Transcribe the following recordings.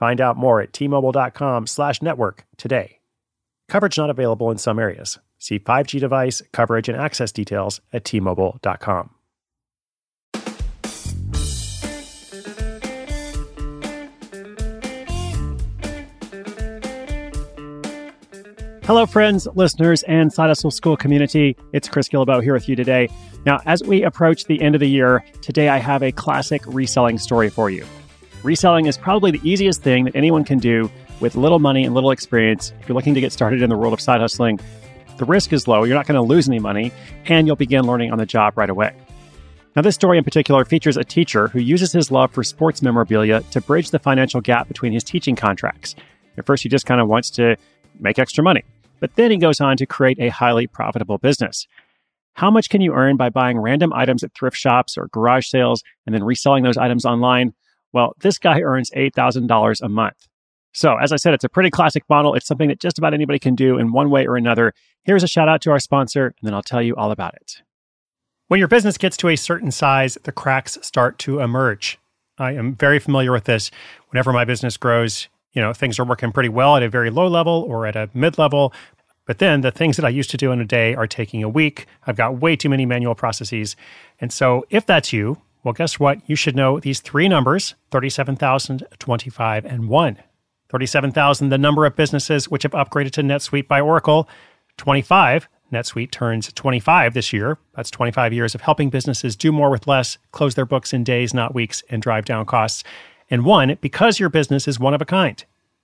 Find out more at tmobile.com slash network today. Coverage not available in some areas. See 5G device coverage and access details at tmobile.com. Hello, friends, listeners, and Side Hustle School community. It's Chris Guillebeau here with you today. Now, as we approach the end of the year, today I have a classic reselling story for you. Reselling is probably the easiest thing that anyone can do with little money and little experience. If you're looking to get started in the world of side hustling, the risk is low, you're not going to lose any money, and you'll begin learning on the job right away. Now, this story in particular features a teacher who uses his love for sports memorabilia to bridge the financial gap between his teaching contracts. At first, he just kind of wants to make extra money, but then he goes on to create a highly profitable business. How much can you earn by buying random items at thrift shops or garage sales and then reselling those items online? Well, this guy earns $8,000 a month. So, as I said, it's a pretty classic model. It's something that just about anybody can do in one way or another. Here's a shout out to our sponsor, and then I'll tell you all about it. When your business gets to a certain size, the cracks start to emerge. I am very familiar with this. Whenever my business grows, you know, things are working pretty well at a very low level or at a mid level. But then the things that I used to do in a day are taking a week. I've got way too many manual processes. And so, if that's you, well, guess what? You should know these three numbers 37,000, 25, and 1. 37,000, the number of businesses which have upgraded to NetSuite by Oracle. 25, NetSuite turns 25 this year. That's 25 years of helping businesses do more with less, close their books in days, not weeks, and drive down costs. And one, because your business is one of a kind.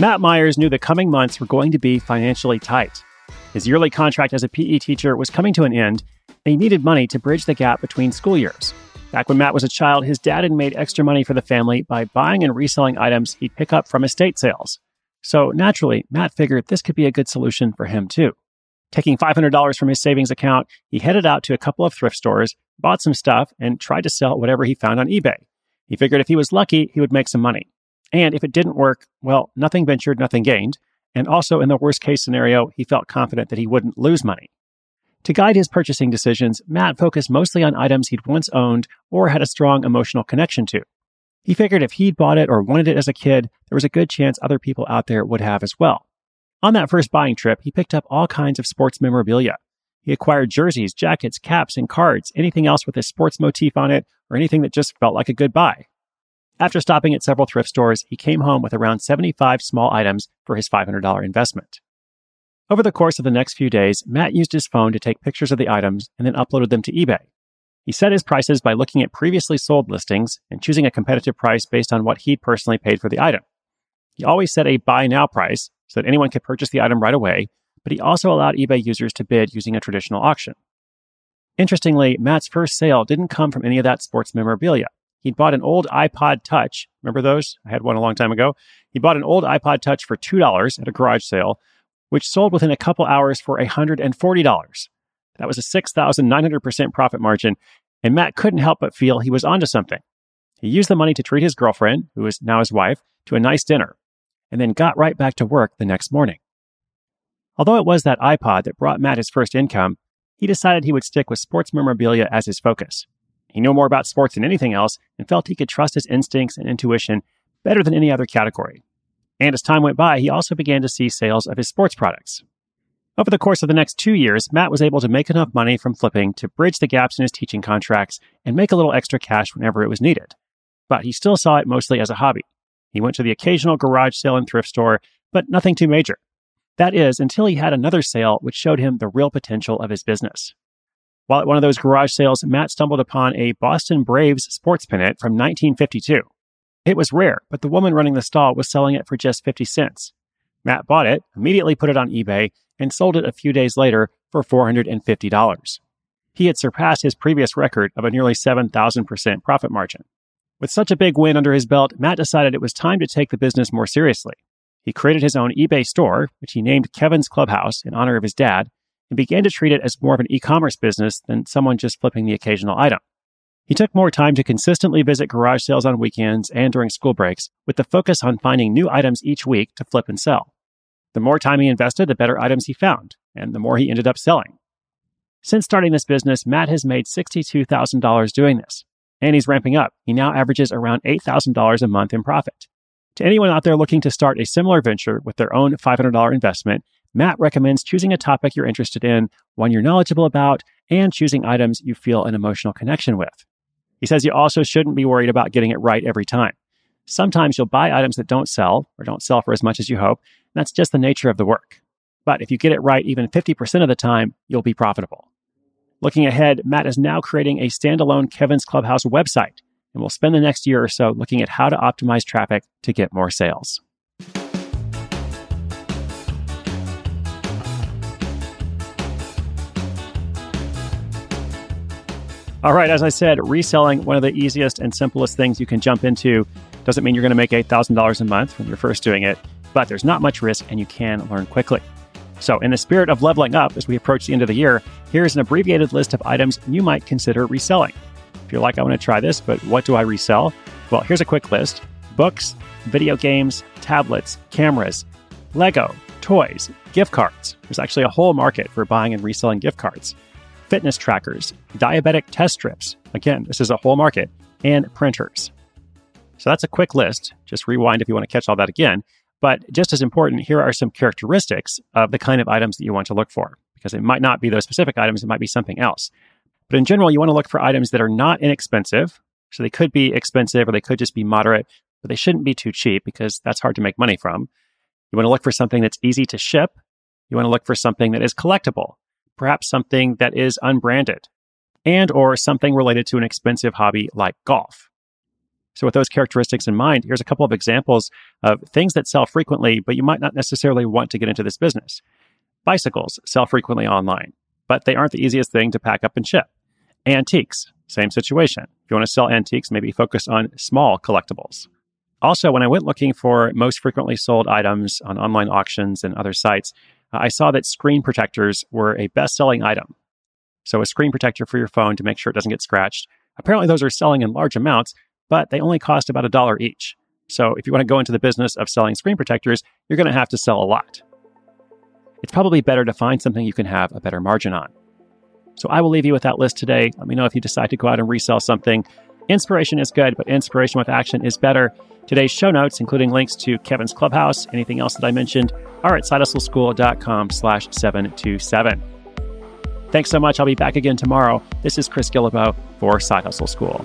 Matt Myers knew the coming months were going to be financially tight. His yearly contract as a PE teacher was coming to an end, and he needed money to bridge the gap between school years. Back when Matt was a child, his dad had made extra money for the family by buying and reselling items he'd pick up from estate sales. So naturally, Matt figured this could be a good solution for him too. Taking $500 from his savings account, he headed out to a couple of thrift stores, bought some stuff, and tried to sell whatever he found on eBay. He figured if he was lucky, he would make some money. And if it didn't work, well, nothing ventured, nothing gained. And also, in the worst case scenario, he felt confident that he wouldn't lose money. To guide his purchasing decisions, Matt focused mostly on items he'd once owned or had a strong emotional connection to. He figured if he'd bought it or wanted it as a kid, there was a good chance other people out there would have as well. On that first buying trip, he picked up all kinds of sports memorabilia. He acquired jerseys, jackets, caps, and cards, anything else with a sports motif on it, or anything that just felt like a good buy. After stopping at several thrift stores, he came home with around 75 small items for his $500 investment. Over the course of the next few days, Matt used his phone to take pictures of the items and then uploaded them to eBay. He set his prices by looking at previously sold listings and choosing a competitive price based on what he'd personally paid for the item. He always set a buy now price so that anyone could purchase the item right away, but he also allowed eBay users to bid using a traditional auction. Interestingly, Matt's first sale didn't come from any of that sports memorabilia. He'd bought an old iPod Touch. Remember those? I had one a long time ago. He bought an old iPod Touch for $2 at a garage sale, which sold within a couple hours for $140. That was a 6,900% profit margin, and Matt couldn't help but feel he was onto something. He used the money to treat his girlfriend, who is now his wife, to a nice dinner, and then got right back to work the next morning. Although it was that iPod that brought Matt his first income, he decided he would stick with sports memorabilia as his focus. He knew more about sports than anything else and felt he could trust his instincts and intuition better than any other category. And as time went by, he also began to see sales of his sports products. Over the course of the next two years, Matt was able to make enough money from flipping to bridge the gaps in his teaching contracts and make a little extra cash whenever it was needed. But he still saw it mostly as a hobby. He went to the occasional garage sale and thrift store, but nothing too major. That is, until he had another sale which showed him the real potential of his business. While at one of those garage sales, Matt stumbled upon a Boston Braves sports pennant from 1952. It was rare, but the woman running the stall was selling it for just 50 cents. Matt bought it, immediately put it on eBay, and sold it a few days later for $450. He had surpassed his previous record of a nearly 7,000% profit margin. With such a big win under his belt, Matt decided it was time to take the business more seriously. He created his own eBay store, which he named Kevin's Clubhouse in honor of his dad, and began to treat it as more of an e commerce business than someone just flipping the occasional item. He took more time to consistently visit garage sales on weekends and during school breaks, with the focus on finding new items each week to flip and sell. The more time he invested, the better items he found, and the more he ended up selling. Since starting this business, Matt has made $62,000 doing this, and he's ramping up. He now averages around $8,000 a month in profit. To anyone out there looking to start a similar venture with their own $500 investment, Matt recommends choosing a topic you're interested in, one you're knowledgeable about, and choosing items you feel an emotional connection with. He says you also shouldn't be worried about getting it right every time. Sometimes you'll buy items that don't sell or don't sell for as much as you hope, and that's just the nature of the work. But if you get it right even 50% of the time, you'll be profitable. Looking ahead, Matt is now creating a standalone Kevin's Clubhouse website and we'll spend the next year or so looking at how to optimize traffic to get more sales. All right, as I said, reselling one of the easiest and simplest things you can jump into. Doesn't mean you're going to make $8,000 a month when you're first doing it, but there's not much risk and you can learn quickly. So, in the spirit of leveling up as we approach the end of the year, here's an abbreviated list of items you might consider reselling. If you're like, I want to try this, but what do I resell? Well, here's a quick list books, video games, tablets, cameras, Lego, toys, gift cards. There's actually a whole market for buying and reselling gift cards. Fitness trackers, diabetic test strips. Again, this is a whole market, and printers. So that's a quick list. Just rewind if you want to catch all that again. But just as important, here are some characteristics of the kind of items that you want to look for, because it might not be those specific items, it might be something else. But in general, you want to look for items that are not inexpensive. So they could be expensive or they could just be moderate, but they shouldn't be too cheap because that's hard to make money from. You want to look for something that's easy to ship. You want to look for something that is collectible, perhaps something that is unbranded and or something related to an expensive hobby like golf. So with those characteristics in mind, here's a couple of examples of things that sell frequently, but you might not necessarily want to get into this business. Bicycles sell frequently online, but they aren't the easiest thing to pack up and ship. Antiques, same situation. If you want to sell antiques, maybe focus on small collectibles. Also, when I went looking for most frequently sold items on online auctions and other sites, Uh, I saw that screen protectors were a best selling item. So, a screen protector for your phone to make sure it doesn't get scratched. Apparently, those are selling in large amounts, but they only cost about a dollar each. So, if you want to go into the business of selling screen protectors, you're going to have to sell a lot. It's probably better to find something you can have a better margin on. So I will leave you with that list today. Let me know if you decide to go out and resell something. Inspiration is good, but inspiration with action is better. Today's show notes, including links to Kevin's Clubhouse, anything else that I mentioned, are at sidehustleschool.com slash 727. Thanks so much. I'll be back again tomorrow. This is Chris Guillebeau for Side Hustle School.